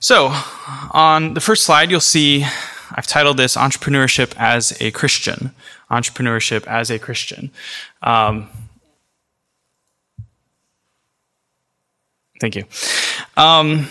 So, on the first slide, you'll see I've titled this Entrepreneurship as a Christian. Entrepreneurship as a Christian. Um, thank you. Um,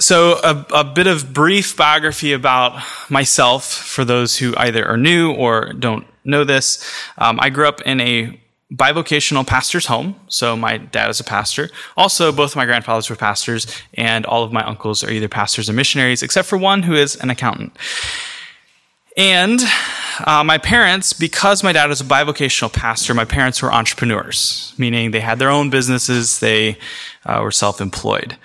so, a, a, bit of brief biography about myself for those who either are new or don't know this. Um, I grew up in a bivocational pastor's home. So, my dad is a pastor. Also, both of my grandfathers were pastors, and all of my uncles are either pastors or missionaries, except for one who is an accountant. And uh, my parents, because my dad was a bivocational pastor, my parents were entrepreneurs, meaning they had their own businesses, they uh, were self employed.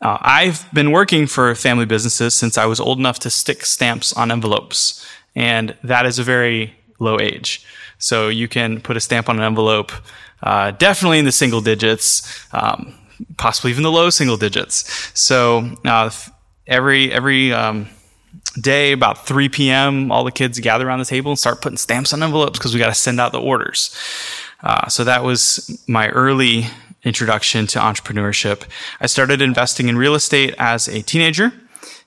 Uh, I've been working for family businesses since I was old enough to stick stamps on envelopes, and that is a very low age. So you can put a stamp on an envelope, uh, definitely in the single digits, um, possibly even the low single digits. So uh, every every um, day about 3 p.m., all the kids gather around the table and start putting stamps on envelopes because we got to send out the orders. Uh, so that was my early introduction to entrepreneurship. I started investing in real estate as a teenager,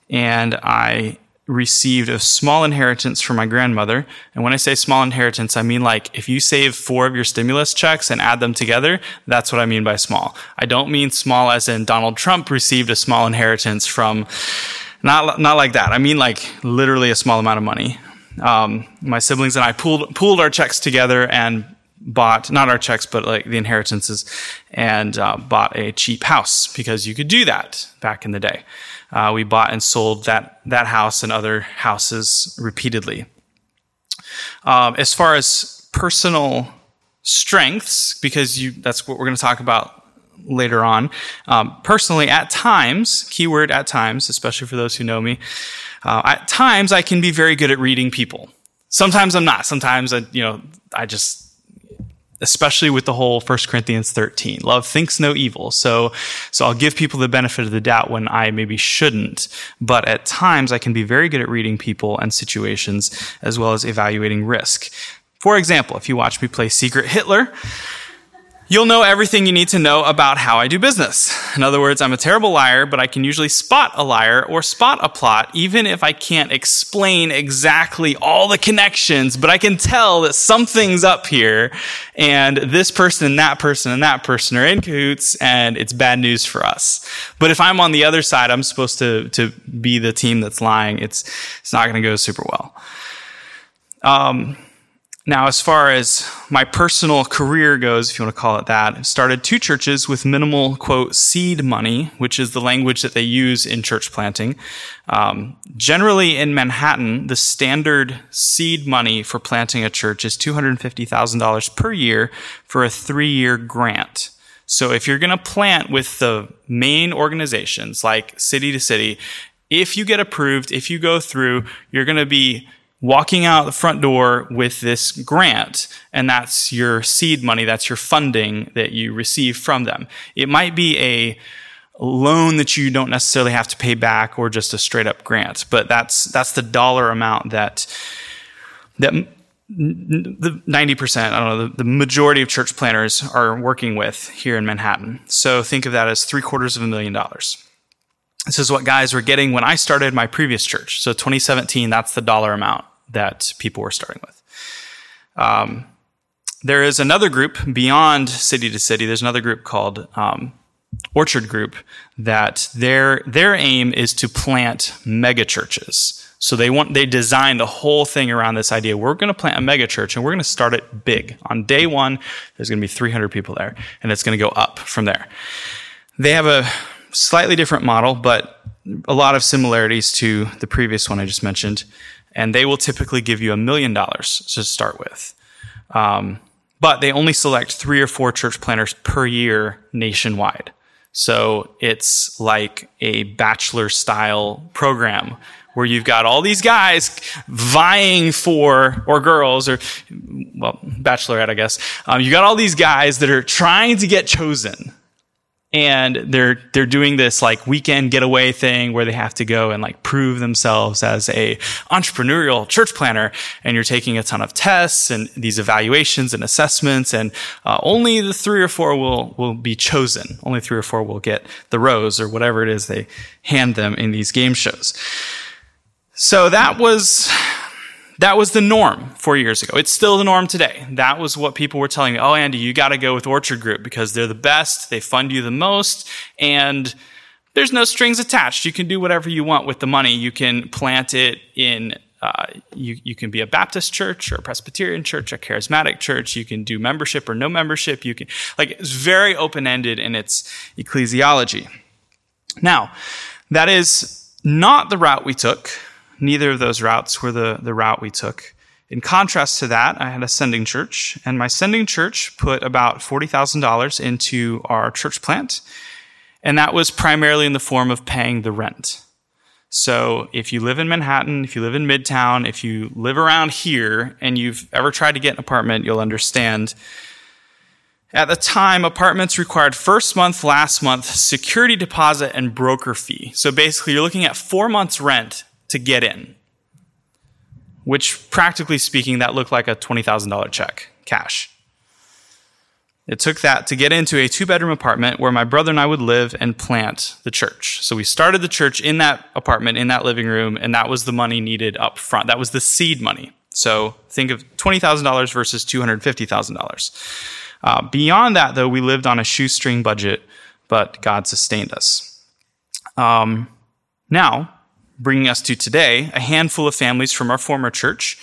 and I received a small inheritance from my grandmother. And when I say small inheritance, I mean like if you save four of your stimulus checks and add them together, that's what I mean by small. I don't mean small as in Donald Trump received a small inheritance from, not, not like that. I mean like literally a small amount of money. Um, my siblings and I pooled, pooled our checks together and bought not our checks but like the inheritances and uh, bought a cheap house because you could do that back in the day uh, we bought and sold that that house and other houses repeatedly. Um, as far as personal strengths because you that's what we're going to talk about later on. Um, personally at times keyword at times especially for those who know me uh, at times i can be very good at reading people. Sometimes i'm not. Sometimes i you know i just especially with the whole 1 Corinthians 13. Love thinks no evil. So, so I'll give people the benefit of the doubt when I maybe shouldn't. But at times I can be very good at reading people and situations as well as evaluating risk. For example, if you watch me play Secret Hitler, You'll know everything you need to know about how I do business. In other words, I'm a terrible liar, but I can usually spot a liar or spot a plot, even if I can't explain exactly all the connections, but I can tell that something's up here, and this person and that person and that person are in cahoots, and it's bad news for us. But if I'm on the other side, I'm supposed to, to be the team that's lying. It's, it's not going to go super well. Um, now, as far as my personal career goes, if you want to call it that, I started two churches with minimal, quote, seed money, which is the language that they use in church planting. Um, generally, in Manhattan, the standard seed money for planting a church is $250,000 per year for a three year grant. So if you're going to plant with the main organizations like city to city, if you get approved, if you go through, you're going to be walking out the front door with this grant, and that's your seed money, that's your funding that you receive from them. It might be a loan that you don't necessarily have to pay back or just a straight up grant, but that's that's the dollar amount that that the 90%, I don't know, the, the majority of church planters are working with here in Manhattan. So think of that as three quarters of a million dollars. This is what guys were getting when I started my previous church. So 2017, that's the dollar amount that people were starting with. Um, there is another group beyond city to city. There's another group called um, Orchard Group that their their aim is to plant mega churches. So they want they design the whole thing around this idea. We're going to plant a mega church and we're going to start it big. On day one, there's going to be 300 people there, and it's going to go up from there. They have a slightly different model, but a lot of similarities to the previous one I just mentioned and they will typically give you a million dollars to start with. Um, but they only select three or four church planters per year nationwide. So it's like a bachelor style program where you've got all these guys vying for, or girls, or, well, bachelorette, I guess. Um, you got all these guys that are trying to get chosen and they're they're doing this like weekend getaway thing where they have to go and like prove themselves as a entrepreneurial church planter. And you're taking a ton of tests and these evaluations and assessments. And uh, only the three or four will will be chosen. Only three or four will get the rose or whatever it is they hand them in these game shows. So that was that was the norm four years ago. It's still the norm today. That was what people were telling me. Oh, Andy, you got to go with Orchard Group because they're the best. They fund you the most. And there's no strings attached. You can do whatever you want with the money. You can plant it in, uh, you, you can be a Baptist church or a Presbyterian church, a charismatic church. You can do membership or no membership. You can, like, it's very open ended in its ecclesiology. Now, that is not the route we took Neither of those routes were the, the route we took. In contrast to that, I had a sending church, and my sending church put about $40,000 into our church plant, and that was primarily in the form of paying the rent. So if you live in Manhattan, if you live in Midtown, if you live around here and you've ever tried to get an apartment, you'll understand. At the time, apartments required first month, last month, security deposit, and broker fee. So basically, you're looking at four months' rent to get in, which practically speaking, that looked like a $20,000 check, cash. It took that to get into a two bedroom apartment where my brother and I would live and plant the church. So we started the church in that apartment, in that living room, and that was the money needed up front. That was the seed money. So think of $20,000 versus $250,000. Uh, beyond that, though, we lived on a shoestring budget, but God sustained us. Um, now, bringing us to today, a handful of families from our former church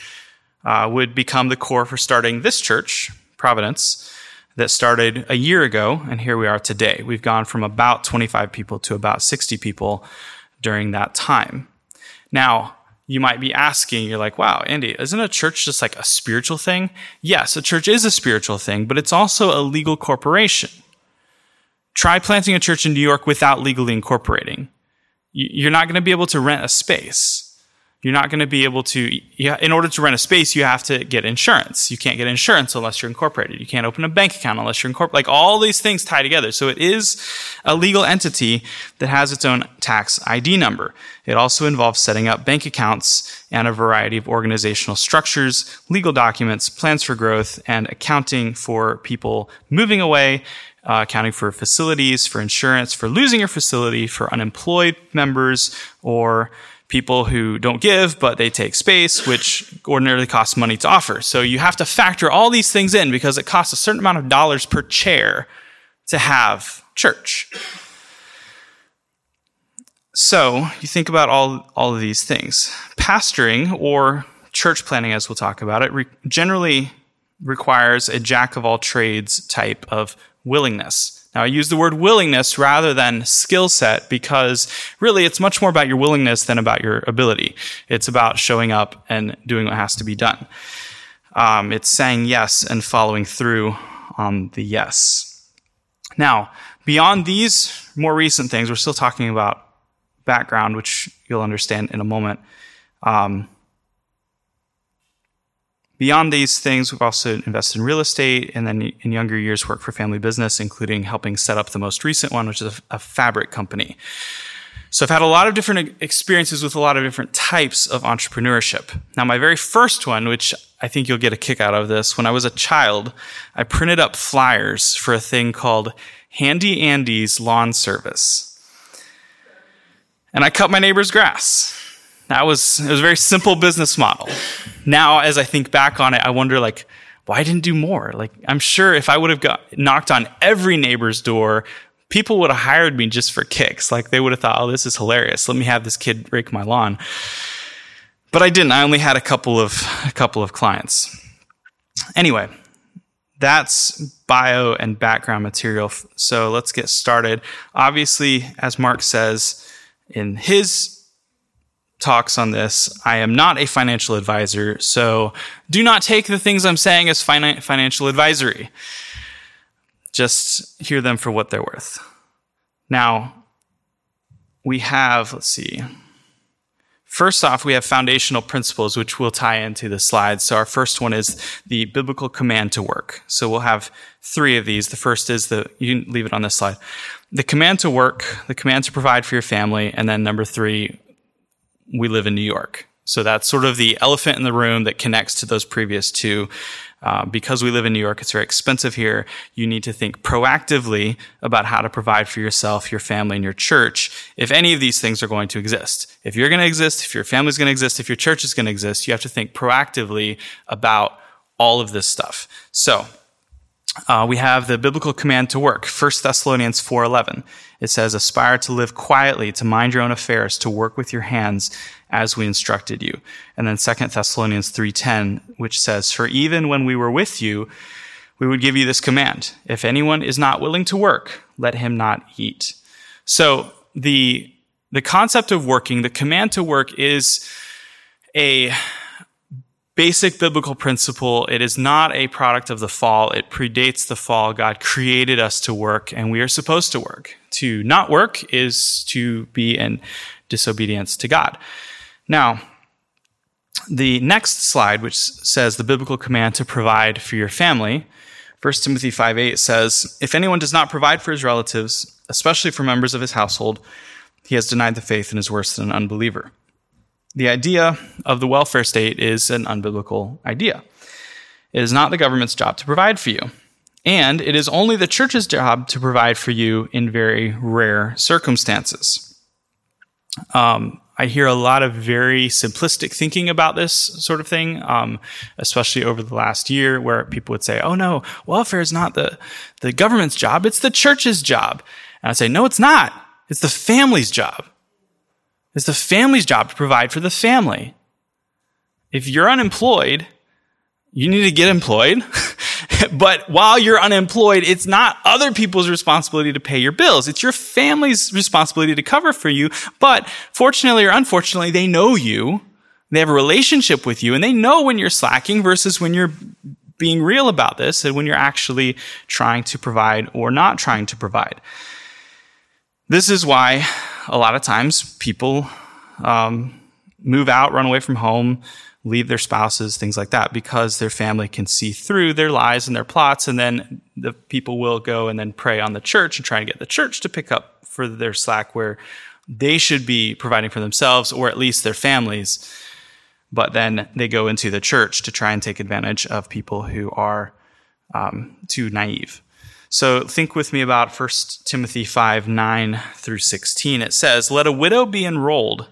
uh, would become the core for starting this church, Providence, that started a year ago, and here we are today. We've gone from about 25 people to about 60 people during that time. Now, you might be asking, you're like, wow, Andy, isn't a church just like a spiritual thing? Yes, a church is a spiritual thing, but it's also a legal corporation. Try planting a church in New York without legally incorporating you're not going to be able to rent a space. You're not going to be able to, in order to rent a space, you have to get insurance. You can't get insurance unless you're incorporated. You can't open a bank account unless you're incorporated. Like all these things tie together. So it is a legal entity that has its own tax ID number. It also involves setting up bank accounts and a variety of organizational structures, legal documents, plans for growth, and accounting for people moving away uh, accounting for facilities, for insurance, for losing your facility, for unemployed members, or people who don't give, but they take space, which ordinarily costs money to offer. So you have to factor all these things in because it costs a certain amount of dollars per chair to have church. So you think about all, all of these things. Pastoring or church planting, as we'll talk about it, re- generally requires a jack of all trades type of willingness. Now, I use the word willingness rather than skill set because really it's much more about your willingness than about your ability. It's about showing up and doing what has to be done. Um, it's saying yes and following through on the yes. Now, beyond these more recent things, we're still talking about background, which you'll understand in a moment. Um, Beyond these things, we've also invested in real estate and then in younger years worked for family business, including helping set up the most recent one, which is a, a fabric company. So I've had a lot of different experiences with a lot of different types of entrepreneurship. Now, my very first one, which I think you'll get a kick out of this, when I was a child, I printed up flyers for a thing called Handy Andy's Lawn Service. And I cut my neighbor's grass. That was it was a very simple business model. Now, as I think back on it, I wonder like, why I didn't do more? Like, I'm sure if I would have got knocked on every neighbor's door, people would have hired me just for kicks. Like they would have thought, oh, this is hilarious. Let me have this kid rake my lawn. But I didn't. I only had a couple of a couple of clients. Anyway, that's bio and background material. So let's get started. Obviously, as Mark says in his talks on this. I am not a financial advisor, so do not take the things I'm saying as financial advisory. Just hear them for what they're worth. Now, we have, let's see, first off, we have foundational principles, which we'll tie into the slides. So our first one is the biblical command to work. So we'll have three of these. The first is the, you leave it on this slide. The command to work, the command to provide for your family, and then number three, we live in New York. So that's sort of the elephant in the room that connects to those previous two. Uh, because we live in New York, it's very expensive here. You need to think proactively about how to provide for yourself, your family, and your church if any of these things are going to exist. If you're going to exist, if your family's going to exist, if your church is going to exist, you have to think proactively about all of this stuff. So, uh, we have the biblical command to work. 1 thessalonians 4.11 it says aspire to live quietly to mind your own affairs to work with your hands as we instructed you. And then 2 thessalonians 3.10 which says for even when we were with you we would give you this command if anyone is not willing to work let him not eat. So the the concept of working the command to work is a basic biblical principle. It is not a product of the fall. It predates the fall. God created us to work and we are supposed to work. To not work is to be in disobedience to God. Now, the next slide, which says the biblical command to provide for your family, 1 Timothy 5 8 says, If anyone does not provide for his relatives, especially for members of his household, he has denied the faith and is worse than an unbeliever. The idea of the welfare state is an unbiblical idea. It is not the government's job to provide for you. And it is only the church's job to provide for you in very rare circumstances. Um, I hear a lot of very simplistic thinking about this sort of thing, um, especially over the last year, where people would say, "Oh no, welfare is not the the government's job; it's the church's job." And I say, "No, it's not. It's the family's job. It's the family's job to provide for the family. If you're unemployed, you need to get employed. but while you're unemployed, it's not other people's responsibility to pay your bills. It's your family's responsibility to cover for you. But fortunately or unfortunately, they know you. They have a relationship with you and they know when you're slacking versus when you're being real about this and when you're actually trying to provide or not trying to provide. This is why a lot of times people um, move out, run away from home, leave their spouses, things like that, because their family can see through their lies and their plots, and then the people will go and then prey on the church and try and get the church to pick up for their slack where they should be providing for themselves or at least their families. But then they go into the church to try and take advantage of people who are um, too naive. So think with me about 1 Timothy 5 9 through 16. It says, Let a widow be enrolled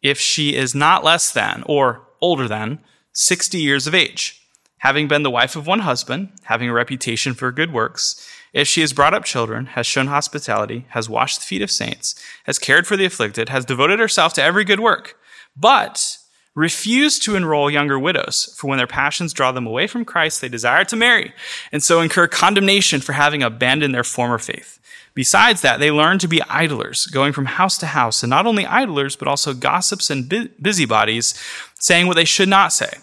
if she is not less than or older than 60 years of age, having been the wife of one husband, having a reputation for good works. If she has brought up children, has shown hospitality, has washed the feet of saints, has cared for the afflicted, has devoted herself to every good work, but refuse to enroll younger widows, for when their passions draw them away from Christ, they desire to marry, and so incur condemnation for having abandoned their former faith. Besides that, they learn to be idlers, going from house to house, and not only idlers, but also gossips and busybodies, saying what they should not say.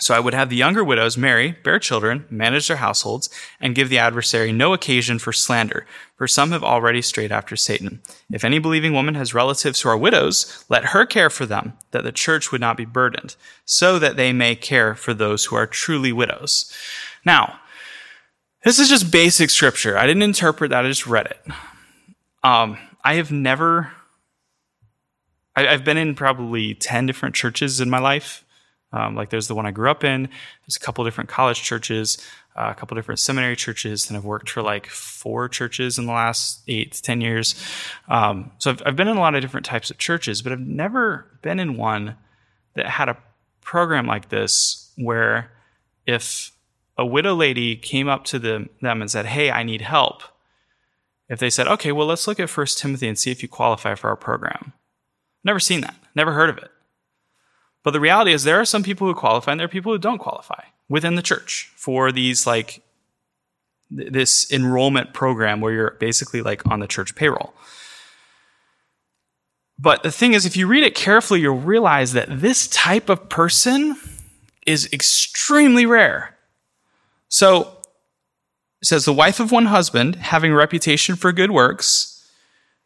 So I would have the younger widows marry, bear children, manage their households, and give the adversary no occasion for slander, for some have already strayed after Satan. If any believing woman has relatives who are widows, let her care for them, that the church would not be burdened, so that they may care for those who are truly widows. Now, this is just basic scripture. I didn't interpret that, I just read it. Um, I have never, I, I've been in probably 10 different churches in my life. Um, like there's the one I grew up in. There's a couple different college churches, uh, a couple different seminary churches, and I've worked for like four churches in the last eight to ten years. Um, so I've, I've been in a lot of different types of churches, but I've never been in one that had a program like this where if a widow lady came up to the, them and said, "Hey, I need help," if they said, "Okay, well, let's look at First Timothy and see if you qualify for our program," never seen that, never heard of it. But the reality is, there are some people who qualify and there are people who don't qualify within the church for these like th- this enrollment program where you're basically like on the church payroll. But the thing is, if you read it carefully, you'll realize that this type of person is extremely rare. So it says the wife of one husband, having a reputation for good works,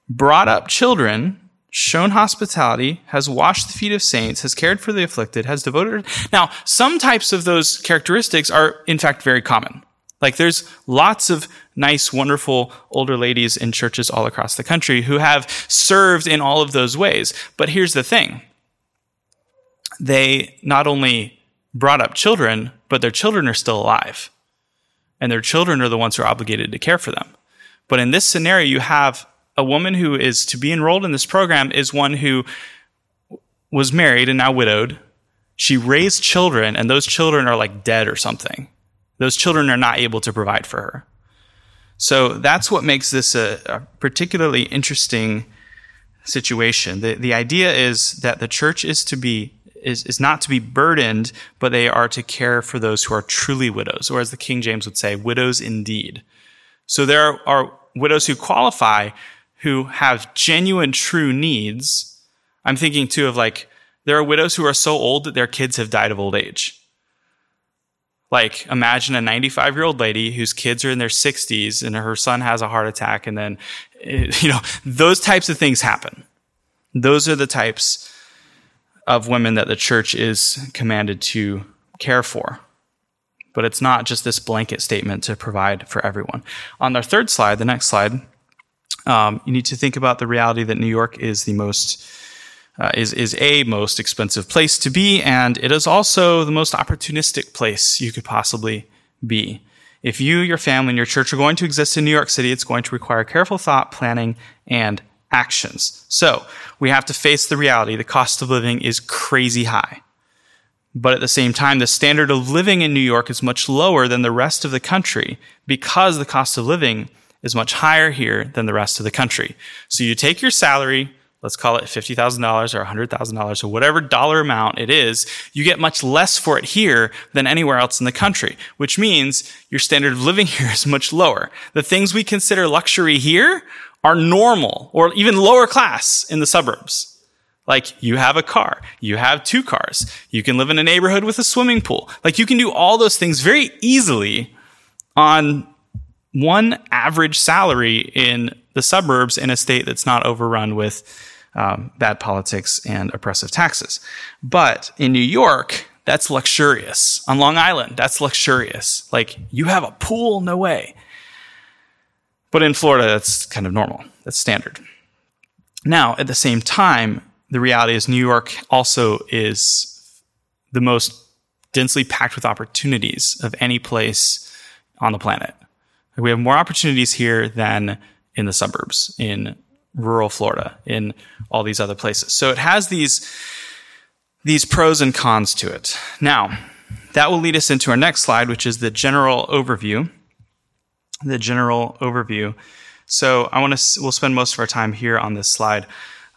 brought up children, shown hospitality, has washed the feet of saints, has cared for the afflicted, has devoted. Now, some types of those characteristics are, in fact, very common. Like there's lots of nice, wonderful older ladies in churches all across the country who have served in all of those ways. But here's the thing. They not only brought up children, but their children are still alive. And their children are the ones who are obligated to care for them. But in this scenario, you have a woman who is to be enrolled in this program is one who was married and now widowed. She raised children, and those children are like dead or something. Those children are not able to provide for her. So that's what makes this a, a particularly interesting situation. The, the idea is that the church is to be is, is not to be burdened, but they are to care for those who are truly widows, or as the King James would say, widows indeed. So there are widows who qualify who have genuine, true needs. I'm thinking too of like, there are widows who are so old that their kids have died of old age. Like, imagine a 95 year old lady whose kids are in their 60s and her son has a heart attack, and then, you know, those types of things happen. Those are the types of women that the church is commanded to care for. But it's not just this blanket statement to provide for everyone. On our third slide, the next slide, um, you need to think about the reality that New York is the most uh, is is a most expensive place to be, and it is also the most opportunistic place you could possibly be. If you, your family, and your church are going to exist in New York City, it's going to require careful thought, planning, and actions. So we have to face the reality: the cost of living is crazy high. But at the same time, the standard of living in New York is much lower than the rest of the country because the cost of living is much higher here than the rest of the country. So you take your salary, let's call it $50,000 or $100,000 or whatever dollar amount it is, you get much less for it here than anywhere else in the country, which means your standard of living here is much lower. The things we consider luxury here are normal or even lower class in the suburbs. Like you have a car, you have two cars, you can live in a neighborhood with a swimming pool. Like you can do all those things very easily on one average salary in the suburbs in a state that's not overrun with um, bad politics and oppressive taxes. But in New York, that's luxurious. On Long Island, that's luxurious. Like you have a pool, no way. But in Florida, that's kind of normal. That's standard. Now, at the same time, the reality is New York also is the most densely packed with opportunities of any place on the planet. We have more opportunities here than in the suburbs, in rural Florida, in all these other places. So it has these, these pros and cons to it. Now, that will lead us into our next slide, which is the general overview. The general overview. So I want to, we'll spend most of our time here on this slide.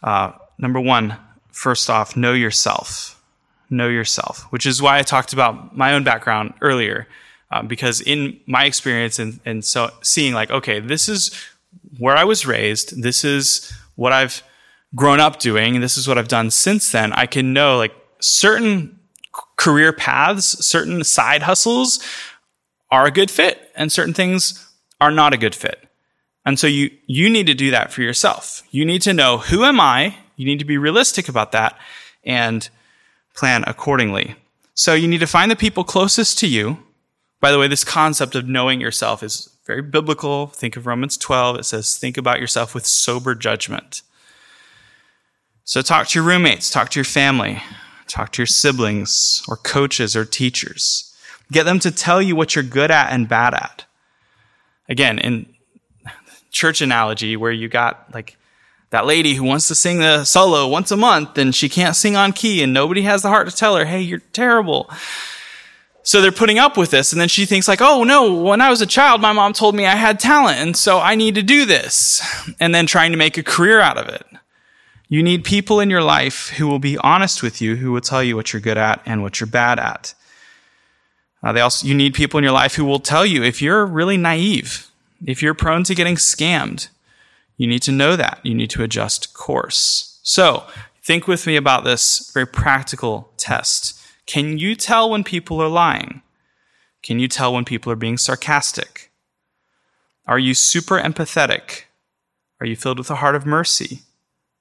Uh, number one, first off, know yourself. Know yourself, which is why I talked about my own background earlier. Um, because in my experience and, and so seeing like, okay, this is where I was raised. This is what I've grown up doing. This is what I've done since then. I can know like certain career paths, certain side hustles are a good fit and certain things are not a good fit. And so you, you need to do that for yourself. You need to know who am I? You need to be realistic about that and plan accordingly. So you need to find the people closest to you by the way, this concept of knowing yourself is very biblical. Think of Romans 12. It says, think about yourself with sober judgment. So talk to your roommates, talk to your family, talk to your siblings or coaches or teachers. Get them to tell you what you're good at and bad at. Again, in church analogy where you got like that lady who wants to sing the solo once a month and she can't sing on key and nobody has the heart to tell her, hey, you're terrible. So they're putting up with this. And then she thinks like, oh no, when I was a child, my mom told me I had talent. And so I need to do this. And then trying to make a career out of it. You need people in your life who will be honest with you, who will tell you what you're good at and what you're bad at. Uh, they also, you need people in your life who will tell you if you're really naive, if you're prone to getting scammed, you need to know that. You need to adjust course. So think with me about this very practical test. Can you tell when people are lying? Can you tell when people are being sarcastic? Are you super empathetic? Are you filled with a heart of mercy?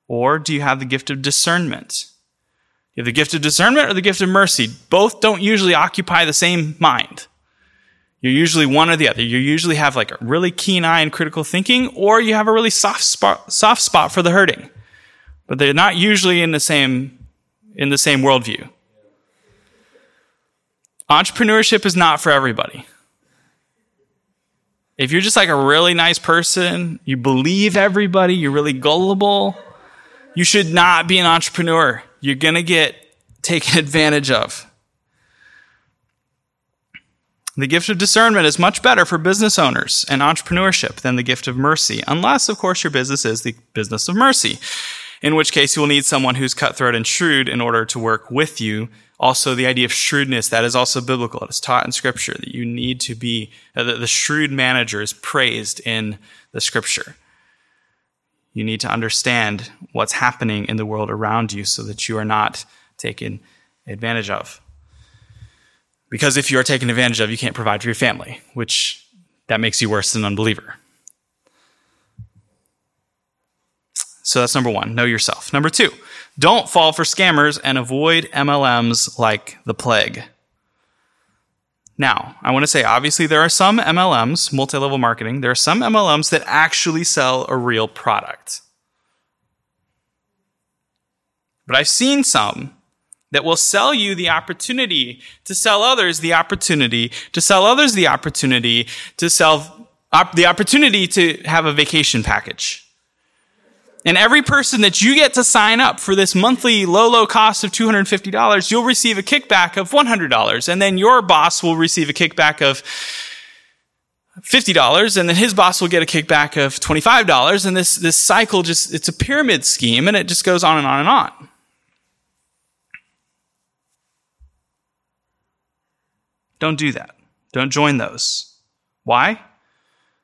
Or do you have the gift of discernment? You have the gift of discernment or the gift of mercy. Both don't usually occupy the same mind. You're usually one or the other. You usually have like a really keen eye and critical thinking, or you have a really soft spot, soft spot for the hurting. But they're not usually in the same, in the same worldview. Entrepreneurship is not for everybody. If you're just like a really nice person, you believe everybody, you're really gullible, you should not be an entrepreneur. You're going to get taken advantage of. The gift of discernment is much better for business owners and entrepreneurship than the gift of mercy, unless, of course, your business is the business of mercy, in which case you will need someone who's cutthroat and shrewd in order to work with you. Also, the idea of shrewdness, that is also biblical. It is taught in Scripture that you need to be, uh, the, the shrewd manager is praised in the Scripture. You need to understand what's happening in the world around you so that you are not taken advantage of. Because if you are taken advantage of, you can't provide for your family, which that makes you worse than an unbeliever. So that's number one, know yourself. Number two, don't fall for scammers and avoid MLMs like the plague. Now, I want to say obviously there are some MLMs, multi level marketing, there are some MLMs that actually sell a real product. But I've seen some that will sell you the opportunity to sell others the opportunity to sell others the opportunity to sell op- the opportunity to have a vacation package. And every person that you get to sign up for this monthly low, low cost of $250, you'll receive a kickback of $100. And then your boss will receive a kickback of $50 and then his boss will get a kickback of $25 and this, this cycle just, it's a pyramid scheme and it just goes on and on and on. Don't do that. Don't join those. Why?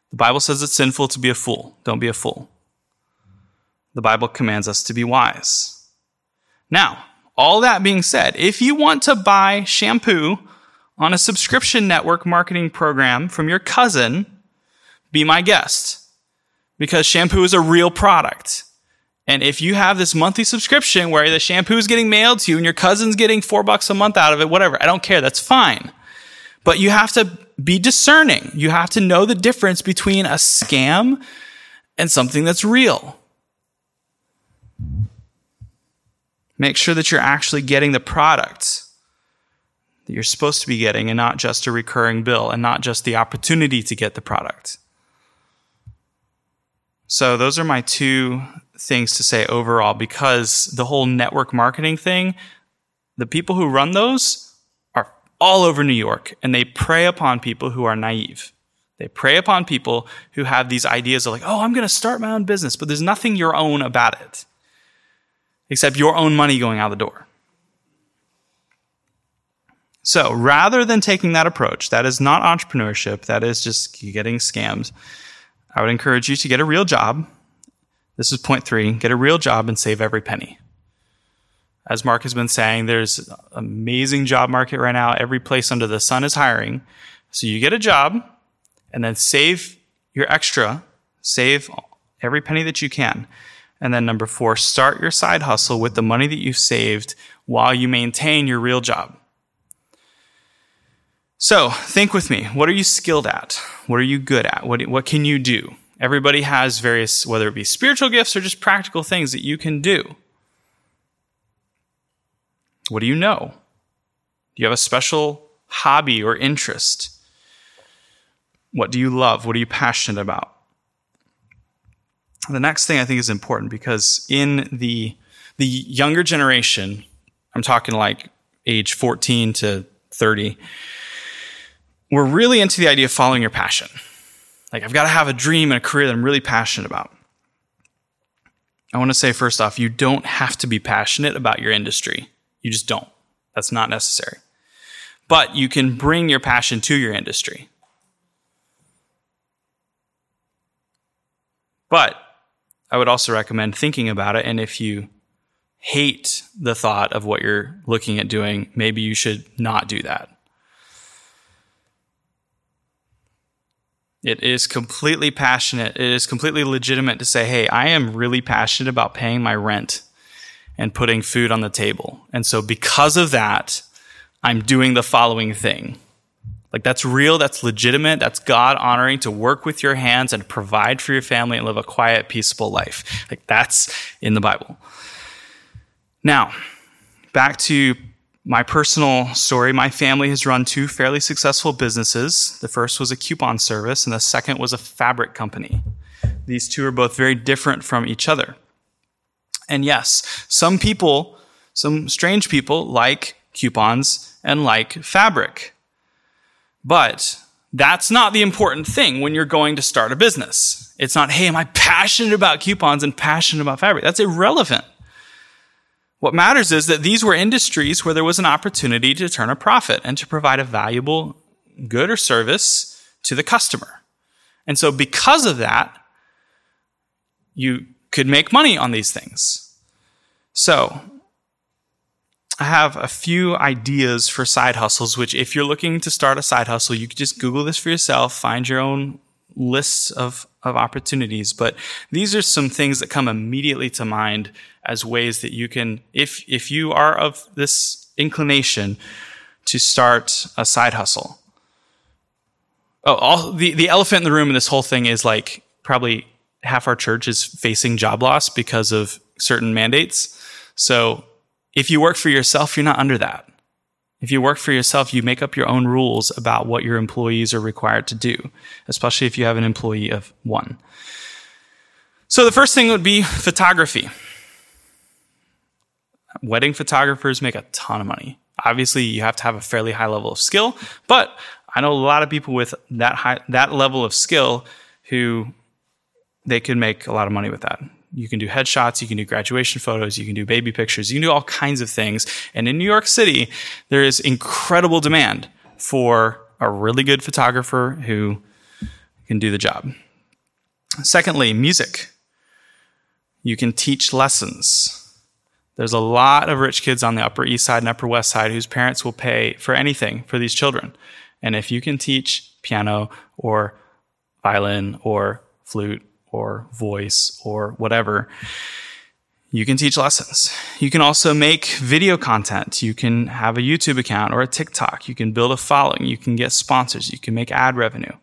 The Bible says it's sinful to be a fool. Don't be a fool. The Bible commands us to be wise. Now, all that being said, if you want to buy shampoo on a subscription network marketing program from your cousin, be my guest. Because shampoo is a real product. And if you have this monthly subscription where the shampoo is getting mailed to you and your cousin's getting four bucks a month out of it, whatever, I don't care. That's fine. But you have to be discerning. You have to know the difference between a scam and something that's real. Make sure that you're actually getting the product that you're supposed to be getting and not just a recurring bill and not just the opportunity to get the product. So, those are my two things to say overall because the whole network marketing thing, the people who run those, are all over New York, and they prey upon people who are naive. They prey upon people who have these ideas of like, oh, I'm going to start my own business, but there's nothing your own about it except your own money going out the door. So rather than taking that approach, that is not entrepreneurship, that is just getting scammed, I would encourage you to get a real job. This is point three get a real job and save every penny as Mark has been saying, there's amazing job market right now. Every place under the sun is hiring. So you get a job and then save your extra, save every penny that you can. And then number four, start your side hustle with the money that you've saved while you maintain your real job. So think with me. What are you skilled at? What are you good at? What, what can you do? Everybody has various, whether it be spiritual gifts or just practical things that you can do. What do you know? Do you have a special hobby or interest? What do you love? What are you passionate about? The next thing I think is important because in the the younger generation, I'm talking like age 14 to 30, we're really into the idea of following your passion. Like I've got to have a dream and a career that I'm really passionate about. I want to say first off, you don't have to be passionate about your industry. You just don't. That's not necessary. But you can bring your passion to your industry. But I would also recommend thinking about it. And if you hate the thought of what you're looking at doing, maybe you should not do that. It is completely passionate. It is completely legitimate to say, hey, I am really passionate about paying my rent and putting food on the table. And so because of that, I'm doing the following thing. Like that's real, that's legitimate, that's God honoring to work with your hands and provide for your family and live a quiet, peaceful life. Like that's in the Bible. Now, back to my personal story. My family has run two fairly successful businesses. The first was a coupon service, and the second was a fabric company. These two are both very different from each other. And yes, some people, some strange people, like coupons and like fabric. But that's not the important thing when you're going to start a business. It's not, hey, am I passionate about coupons and passionate about fabric? That's irrelevant. What matters is that these were industries where there was an opportunity to turn a profit and to provide a valuable good or service to the customer. And so, because of that, you could make money on these things. So, I have a few ideas for side hustles, which, if you're looking to start a side hustle, you could just Google this for yourself, find your own lists of, of opportunities. But these are some things that come immediately to mind as ways that you can, if, if you are of this inclination to start a side hustle. Oh, all, the, the elephant in the room in this whole thing is like probably half our church is facing job loss because of certain mandates. So if you work for yourself, you're not under that. If you work for yourself, you make up your own rules about what your employees are required to do, especially if you have an employee of one. So the first thing would be photography. Wedding photographers make a ton of money. Obviously, you have to have a fairly high level of skill, but I know a lot of people with that high, that level of skill who they can make a lot of money with that. You can do headshots, you can do graduation photos, you can do baby pictures, you can do all kinds of things. And in New York City, there is incredible demand for a really good photographer who can do the job. Secondly, music. You can teach lessons. There's a lot of rich kids on the Upper East Side and Upper West Side whose parents will pay for anything for these children. And if you can teach piano or violin or flute or voice or whatever, you can teach lessons. You can also make video content. You can have a YouTube account or a TikTok. You can build a following. You can get sponsors. You can make ad revenue.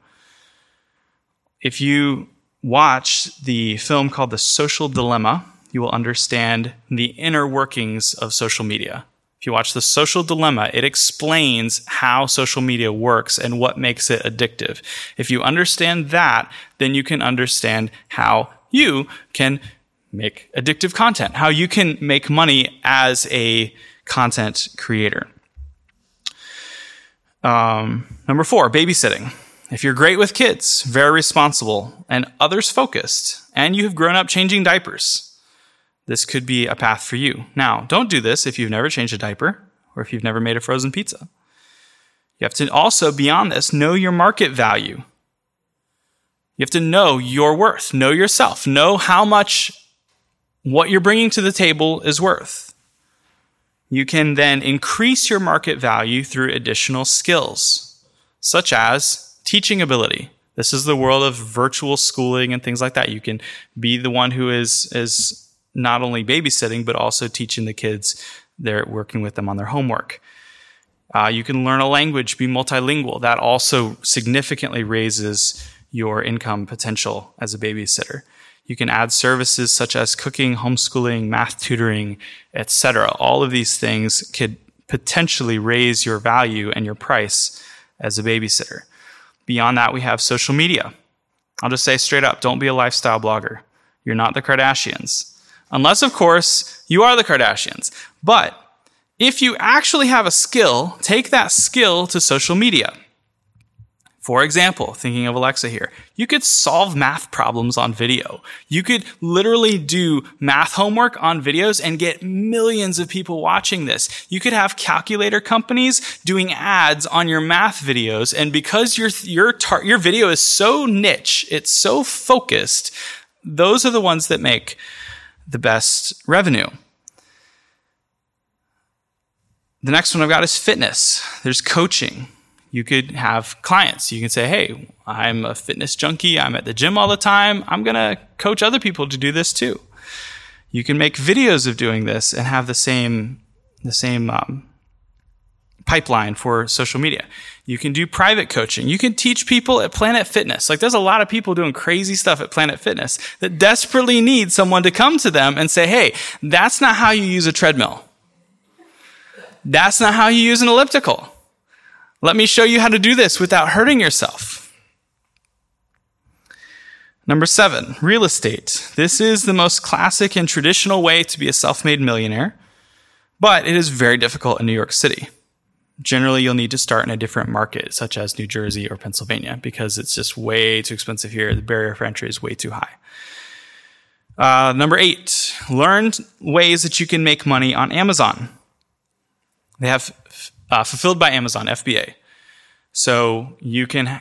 If you watch the film called The Social Dilemma, you will understand the inner workings of social media. If you watch The Social Dilemma, it explains how social media works and what makes it addictive. If you understand that, then you can understand how you can make addictive content, how you can make money as a content creator. Um, number four, babysitting. If you're great with kids, very responsible, and others focused, and you have grown up changing diapers, this could be a path for you. Now, don't do this if you've never changed a diaper or if you've never made a frozen pizza. You have to also, beyond this, know your market value. You have to know your worth, know yourself, know how much what you're bringing to the table is worth. You can then increase your market value through additional skills, such as teaching ability. This is the world of virtual schooling and things like that. You can be the one who is, is not only babysitting, but also teaching the kids, they're working with them on their homework. Uh, you can learn a language, be multilingual. That also significantly raises your income potential as a babysitter. You can add services such as cooking, homeschooling, math tutoring, etc. All of these things could potentially raise your value and your price as a babysitter. Beyond that, we have social media. I'll just say straight up, don't be a lifestyle blogger. You're not the Kardashians. Unless, of course, you are the Kardashians. But if you actually have a skill, take that skill to social media. For example, thinking of Alexa here, you could solve math problems on video. You could literally do math homework on videos and get millions of people watching this. You could have calculator companies doing ads on your math videos. And because your, your, tar- your video is so niche, it's so focused, those are the ones that make the best revenue. The next one I've got is fitness. There's coaching. You could have clients. You can say, hey, I'm a fitness junkie. I'm at the gym all the time. I'm going to coach other people to do this too. You can make videos of doing this and have the same, the same um, pipeline for social media. You can do private coaching. You can teach people at Planet Fitness. Like there's a lot of people doing crazy stuff at Planet Fitness that desperately need someone to come to them and say, Hey, that's not how you use a treadmill. That's not how you use an elliptical. Let me show you how to do this without hurting yourself. Number seven, real estate. This is the most classic and traditional way to be a self made millionaire, but it is very difficult in New York City. Generally, you'll need to start in a different market, such as New Jersey or Pennsylvania, because it's just way too expensive here. The barrier for entry is way too high. Uh, number eight, learn ways that you can make money on Amazon. They have uh, fulfilled by Amazon, FBA. So you can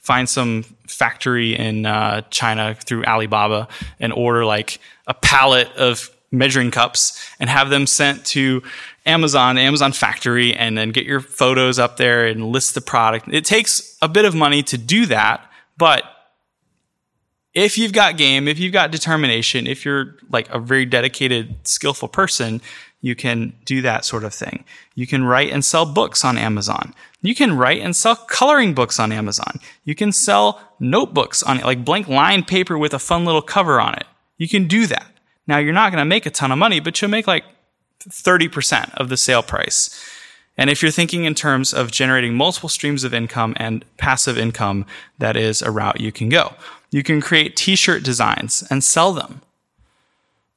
find some factory in uh, China through Alibaba and order like a pallet of measuring cups and have them sent to Amazon, Amazon factory, and then get your photos up there and list the product. It takes a bit of money to do that, but if you've got game, if you've got determination, if you're like a very dedicated, skillful person, you can do that sort of thing. You can write and sell books on Amazon. You can write and sell coloring books on Amazon. You can sell notebooks on it, like blank line paper with a fun little cover on it. You can do that. Now you're not going to make a ton of money, but you'll make like 30% of the sale price. And if you're thinking in terms of generating multiple streams of income and passive income, that is a route you can go. You can create t-shirt designs and sell them.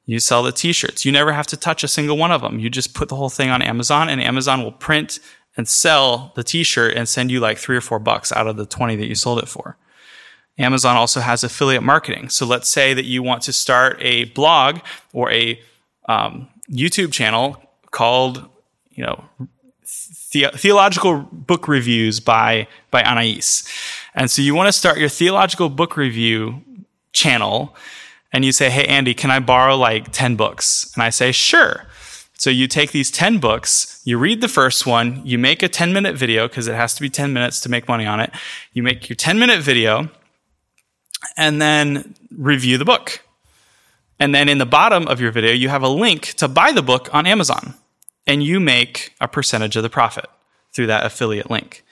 You sell the t-shirts. You never have to touch a single one of them. You just put the whole thing on Amazon and Amazon will print and sell the t-shirt and send you like three or four bucks out of the 20 that you sold it for. Amazon also has affiliate marketing. So let's say that you want to start a blog or a um, YouTube channel called, you know, the- theological book reviews by by Anais, and so you want to start your theological book review channel, and you say, "Hey Andy, can I borrow like ten books?" And I say, "Sure." So you take these 10 books, you read the first one, you make a 10 minute video because it has to be 10 minutes to make money on it. You make your 10 minute video and then review the book. And then in the bottom of your video, you have a link to buy the book on Amazon. And you make a percentage of the profit through that affiliate link.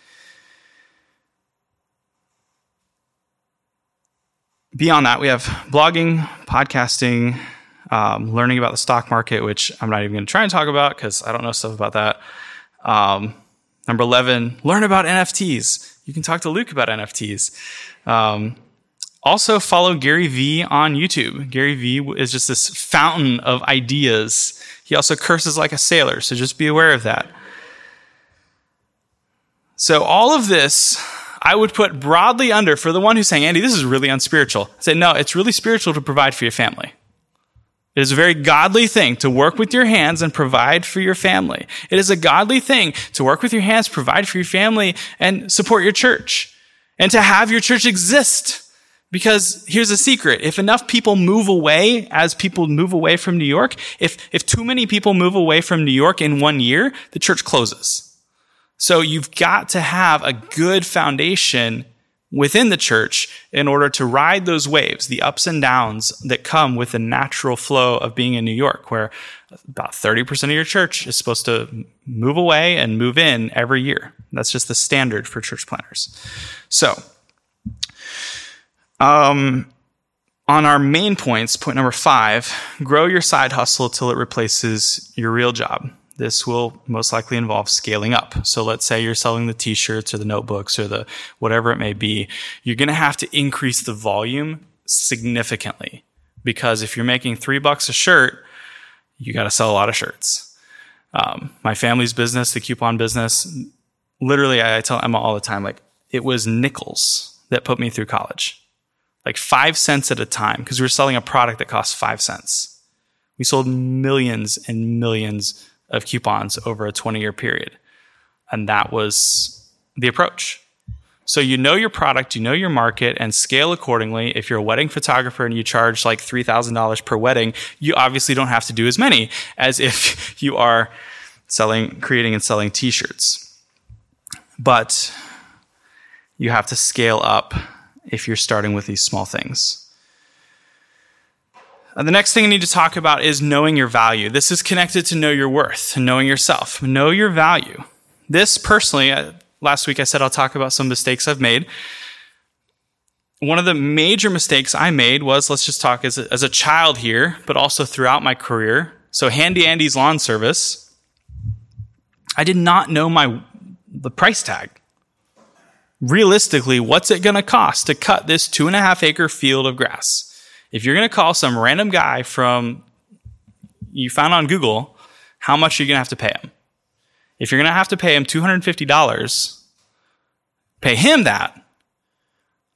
Beyond that, we have blogging, podcasting, um, learning about the stock market, which I'm not even going to try and talk about because I don't know stuff about that. Um, number 11, learn about NFTs. You can talk to Luke about NFTs. Um, also, follow Gary Vee on YouTube. Gary Vee is just this fountain of ideas. He also curses like a sailor, so just be aware of that. So, all of this I would put broadly under for the one who's saying, Andy, this is really unspiritual. I say, no, it's really spiritual to provide for your family. It is a very godly thing to work with your hands and provide for your family. It is a godly thing to work with your hands, provide for your family, and support your church. And to have your church exist. Because here's a secret. If enough people move away as people move away from New York, if, if too many people move away from New York in one year, the church closes. So you've got to have a good foundation within the church in order to ride those waves, the ups and downs that come with the natural flow of being in New York, where about 30% of your church is supposed to move away and move in every year. That's just the standard for church planters. So, um, on our main points, point number five, grow your side hustle till it replaces your real job. This will most likely involve scaling up. So let's say you're selling the t-shirts or the notebooks or the whatever it may be. You're going to have to increase the volume significantly because if you're making three bucks a shirt, you got to sell a lot of shirts. Um, my family's business, the coupon business, literally, I tell Emma all the time, like it was nickels that put me through college like five cents at a time because we were selling a product that cost five cents. We sold millions and millions of coupons over a 20 year period. And that was the approach. So you know your product, you know your market, and scale accordingly. If you're a wedding photographer and you charge like $3,000 per wedding, you obviously don't have to do as many as if you are selling, creating and selling t-shirts. But you have to scale up if you're starting with these small things. Uh, the next thing I need to talk about is knowing your value. This is connected to know your worth knowing yourself. Know your value. This personally, uh, last week I said I'll talk about some mistakes I've made. One of the major mistakes I made was let's just talk as a, as a child here, but also throughout my career. So, Handy Andy's lawn service, I did not know my the price tag. Realistically, what's it going to cost to cut this two and a half acre field of grass? If you're going to call some random guy from you found on Google, how much are you going to have to pay him? If you're going to have to pay him $250, pay him that.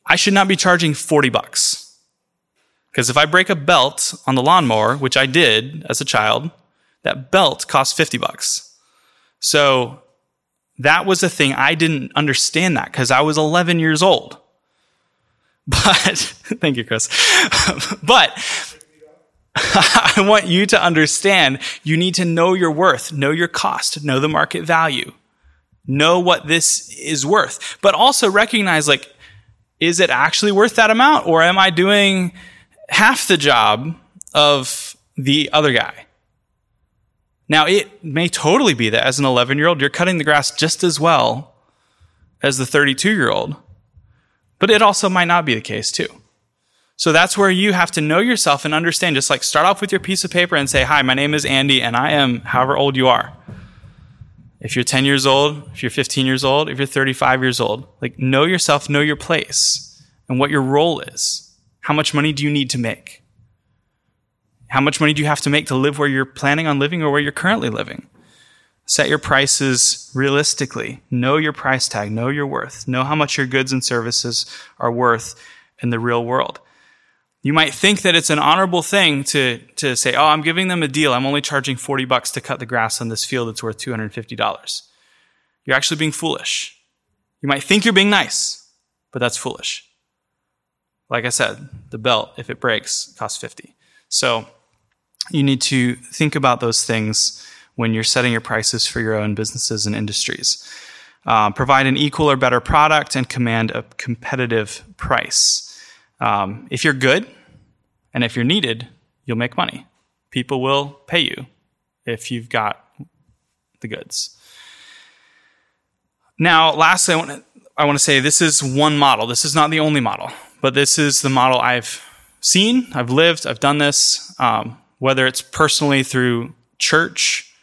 I should not be charging 40 bucks. Because if I break a belt on the lawnmower, which I did as a child, that belt costs 50 bucks. So that was a thing I didn't understand that because I was 11 years old. But thank you, Chris. but I want you to understand you need to know your worth, know your cost, know the market value, know what this is worth, but also recognize like, is it actually worth that amount or am I doing half the job of the other guy? Now, it may totally be that as an 11 year old, you're cutting the grass just as well as the 32 year old. But it also might not be the case too. So that's where you have to know yourself and understand. Just like start off with your piece of paper and say, Hi, my name is Andy, and I am however old you are. If you're 10 years old, if you're 15 years old, if you're 35 years old, like know yourself, know your place and what your role is. How much money do you need to make? How much money do you have to make to live where you're planning on living or where you're currently living? Set your prices realistically. Know your price tag. Know your worth. Know how much your goods and services are worth in the real world. You might think that it's an honorable thing to, to say, oh, I'm giving them a deal. I'm only charging 40 bucks to cut the grass on this field that's worth $250. You're actually being foolish. You might think you're being nice, but that's foolish. Like I said, the belt, if it breaks, costs 50. So you need to think about those things when you're setting your prices for your own businesses and industries. Uh, provide an equal or better product and command a competitive price. Um, if you're good and if you're needed, you'll make money. People will pay you if you've got the goods. Now, lastly, I want to, I want to say this is one model. This is not the only model, but this is the model I've seen, I've lived, I've done this, um, whether it's personally through church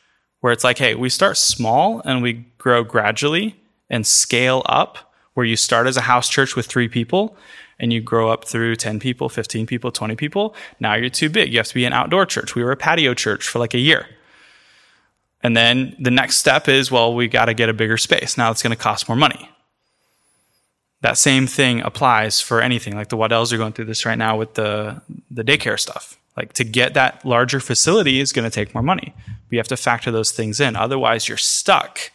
where it's like, hey, we start small and we grow gradually and scale up, where you start as a house church with three people and you grow up through 10 people, 15 people, 20 people. Now you're too big. You have to be an outdoor church. We were a patio church for like a year. And then the next step is, well, we got to get a bigger space. Now it's going to cost more money. That same thing applies for anything. Like the Waddells are going through this right now with the, the daycare stuff. Like to get that larger facility is going to take more money. We have to factor those things in. Otherwise, you're stuck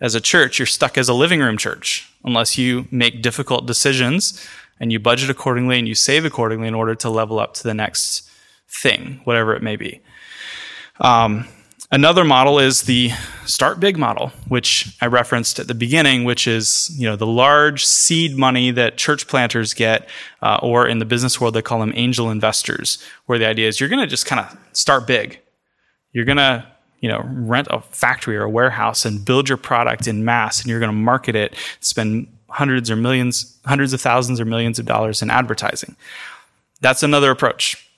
as a church. You're stuck as a living room church unless you make difficult decisions and you budget accordingly and you save accordingly in order to level up to the next thing, whatever it may be. Um, Another model is the start big model, which I referenced at the beginning, which is you know the large seed money that church planters get, uh, or in the business world they call them angel investors, where the idea is you're going to just kind of start big. You're going to you know rent a factory or a warehouse and build your product in mass, and you're going to market it, spend hundreds or millions, hundreds of thousands or millions of dollars in advertising. That's another approach.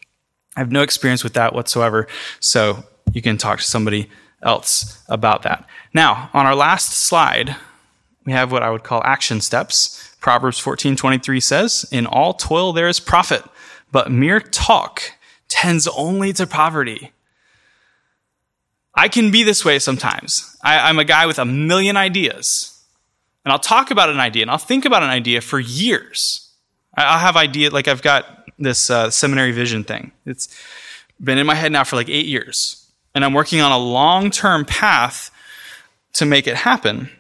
I have no experience with that whatsoever, so you can talk to somebody else about that. Now, on our last slide, we have what I would call action steps. Proverbs 14:23 says, "In all toil there is profit, but mere talk tends only to poverty." I can be this way sometimes. I, am a guy with a million ideas. And I'll talk about an idea and I'll think about an idea for years. I'll have idea like I've got this uh, seminary vision thing. It's been in my head now for like eight years and I'm working on a long term path to make it happen.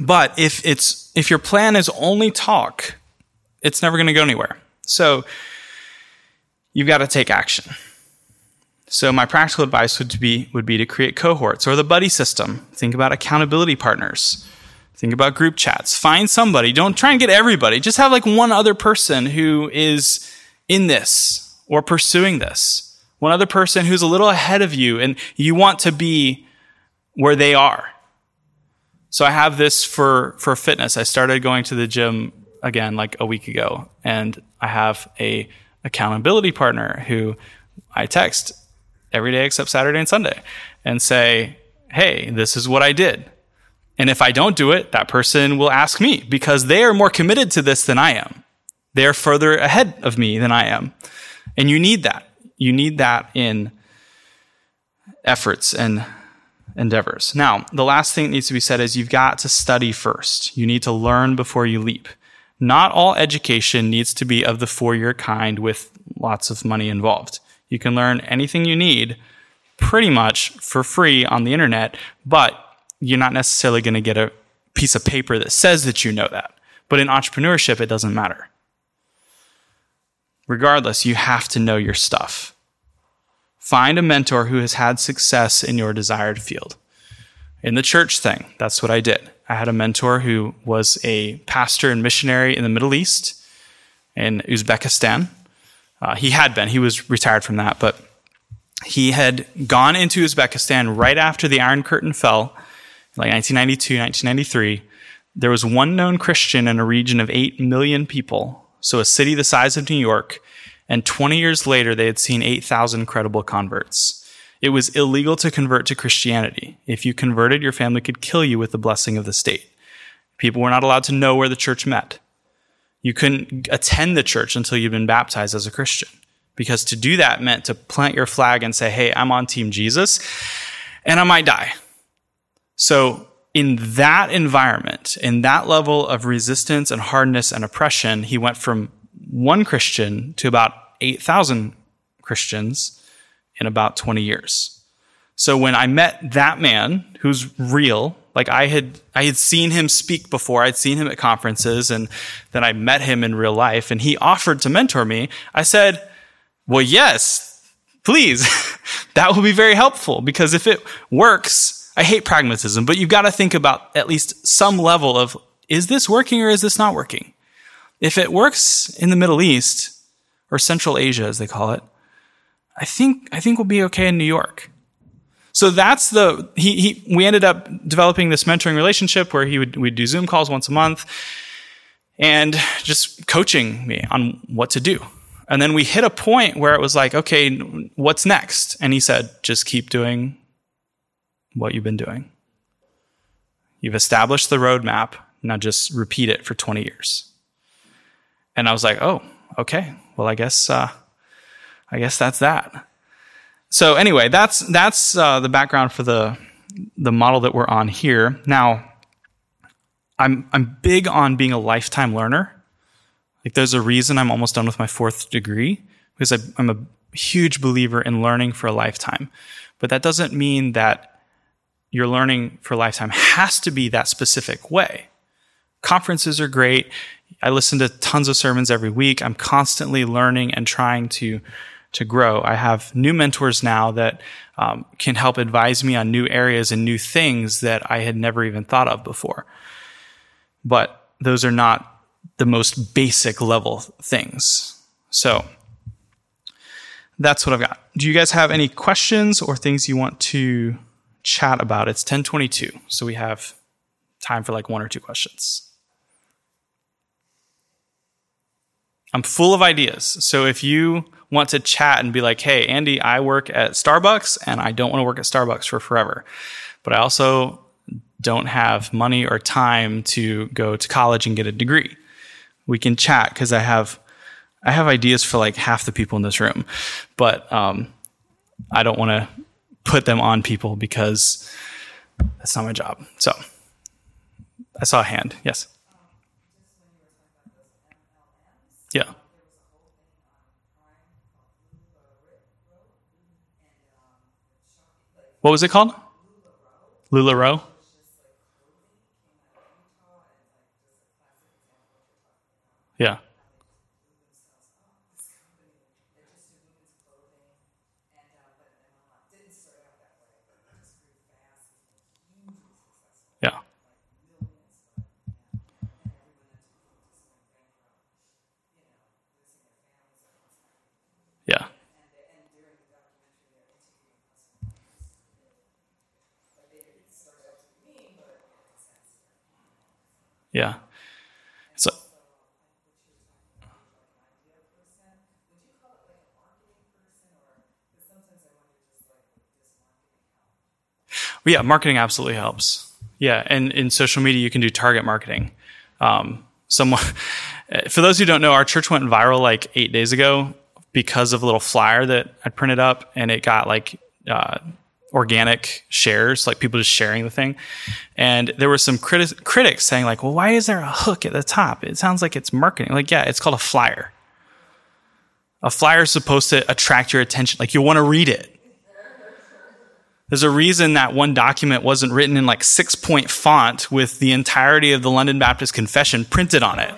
But if it's if your plan is only talk, it's never going to go anywhere. So you've got to take action. So my practical advice would be would be to create cohorts or the buddy system. Think about accountability partners. Think about group chats. Find somebody. Don't try and get everybody. Just have like one other person who is in this or pursuing this. One other person who's a little ahead of you and you want to be where they are. So I have this for, for fitness. I started going to the gym again like a week ago and I have a accountability partner who I text every day except Saturday and Sunday and say, Hey, this is what I did. And if I don't do it, that person will ask me because they are more committed to this than I am. They are further ahead of me than I am. And you need that. You need that in efforts and endeavors. Now, the last thing that needs to be said is you've got to study first. You need to learn before you leap. Not all education needs to be of the four year kind with lots of money involved. You can learn anything you need pretty much for free on the internet, but you're not necessarily going to get a piece of paper that says that you know that. But in entrepreneurship, it doesn't matter. Regardless, you have to know your stuff. Find a mentor who has had success in your desired field. In the church thing, that's what I did. I had a mentor who was a pastor and missionary in the Middle East, in Uzbekistan. Uh, he had been, he was retired from that, but he had gone into Uzbekistan right after the Iron Curtain fell, like 1992, 1993. There was one known Christian in a region of 8 million people, so a city the size of New York, and 20 years later, they had seen 8,000 credible converts. It was illegal to convert to Christianity. If you converted, your family could kill you with the blessing of the state. People were not allowed to know where the church met. You couldn't attend the church until you'd been baptized as a Christian. Because to do that meant to plant your flag and say, hey, I'm on Team Jesus, and I might die. So, in that environment, in that level of resistance and hardness and oppression, he went from one Christian to about 8,000 Christians in about 20 years. So when I met that man who's real, like I had, I had seen him speak before. I'd seen him at conferences and then I met him in real life and he offered to mentor me. I said, well, yes, please. that will be very helpful because if it works, I hate pragmatism, but you've got to think about at least some level of, is this working or is this not working? If it works in the Middle East or Central Asia, as they call it, I think, I think we'll be okay in New York. So that's the, he, he, we ended up developing this mentoring relationship where he would, we'd do Zoom calls once a month and just coaching me on what to do. And then we hit a point where it was like, okay, what's next? And he said, just keep doing what you've been doing. You've established the roadmap. Now just repeat it for 20 years. And I was like, oh, okay. Well, I guess, uh, I guess that's that. So anyway, that's that's uh, the background for the the model that we're on here. Now, I'm I'm big on being a lifetime learner. Like, there's a reason I'm almost done with my fourth degree because I, I'm a huge believer in learning for a lifetime. But that doesn't mean that your learning for lifetime has to be that specific way. Conferences are great. I listen to tons of sermons every week. I'm constantly learning and trying to to grow. I have new mentors now that um, can help advise me on new areas and new things that I had never even thought of before. But those are not the most basic level things. So that's what I've got. Do you guys have any questions or things you want to chat about? It's 1022, so we have time for like one or two questions. I'm full of ideas. So if you want to chat and be like, hey, Andy, I work at Starbucks and I don't want to work at Starbucks for forever. But I also don't have money or time to go to college and get a degree. We can chat because I have I have ideas for like half the people in this room, but um, I don't want to put them on people because that's not my job. So I saw a hand. Yes. Yeah. What was it called? LuLaRoe? Yeah. Yeah. Yeah. So, well, yeah, marketing absolutely helps. Yeah, and in social media, you can do target marketing. Um, someone, for those who don't know, our church went viral like eight days ago because of a little flyer that I printed up, and it got like uh, organic shares, like people just sharing the thing. And there were some criti- critics saying, like, well, why is there a hook at the top? It sounds like it's marketing. Like, yeah, it's called a flyer. A flyer is supposed to attract your attention. Like, you want to read it. There's a reason that one document wasn't written in like six point font with the entirety of the London Baptist Confession printed on it.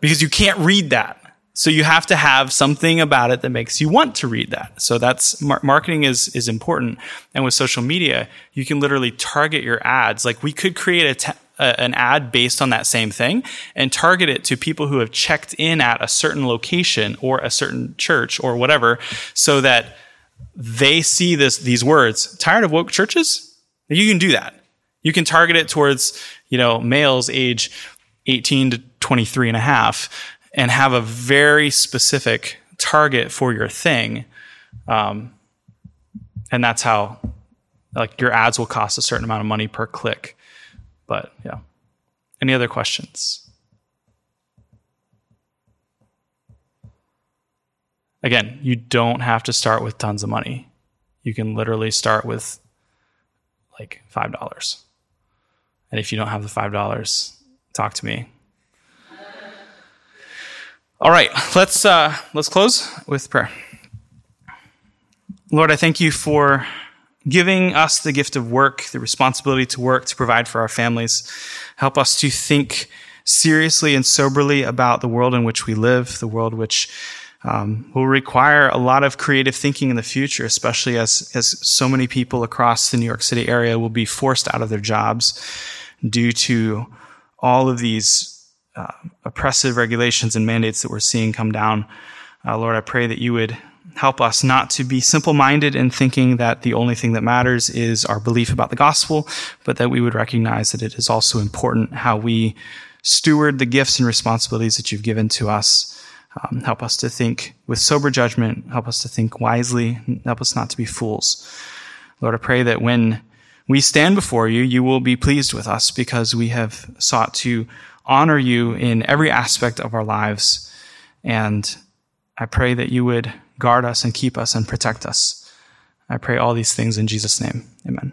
Because you can't read that. So you have to have something about it that makes you want to read that. So that's mar- marketing is is important. And with social media, you can literally target your ads. Like we could create a an ad based on that same thing and target it to people who have checked in at a certain location or a certain church or whatever, so that they see this these words. Tired of woke churches? You can do that. You can target it towards you know males age 18 to 23 and a half and have a very specific target for your thing. Um, and that's how like your ads will cost a certain amount of money per click. But yeah. Any other questions? Again, you don't have to start with tons of money. You can literally start with like $5. And if you don't have the $5, talk to me. All right, let's uh, let's close with prayer. Lord, I thank you for giving us the gift of work, the responsibility to work to provide for our families. Help us to think seriously and soberly about the world in which we live, the world which um, will require a lot of creative thinking in the future, especially as as so many people across the New York City area will be forced out of their jobs due to all of these uh, oppressive regulations and mandates that we're seeing come down. Uh, Lord, I pray that you would help us not to be simple minded in thinking that the only thing that matters is our belief about the gospel, but that we would recognize that it is also important how we steward the gifts and responsibilities that you've given to us. Um, help us to think with sober judgment. Help us to think wisely. Help us not to be fools. Lord, I pray that when we stand before you, you will be pleased with us because we have sought to honor you in every aspect of our lives. And I pray that you would guard us and keep us and protect us. I pray all these things in Jesus' name. Amen.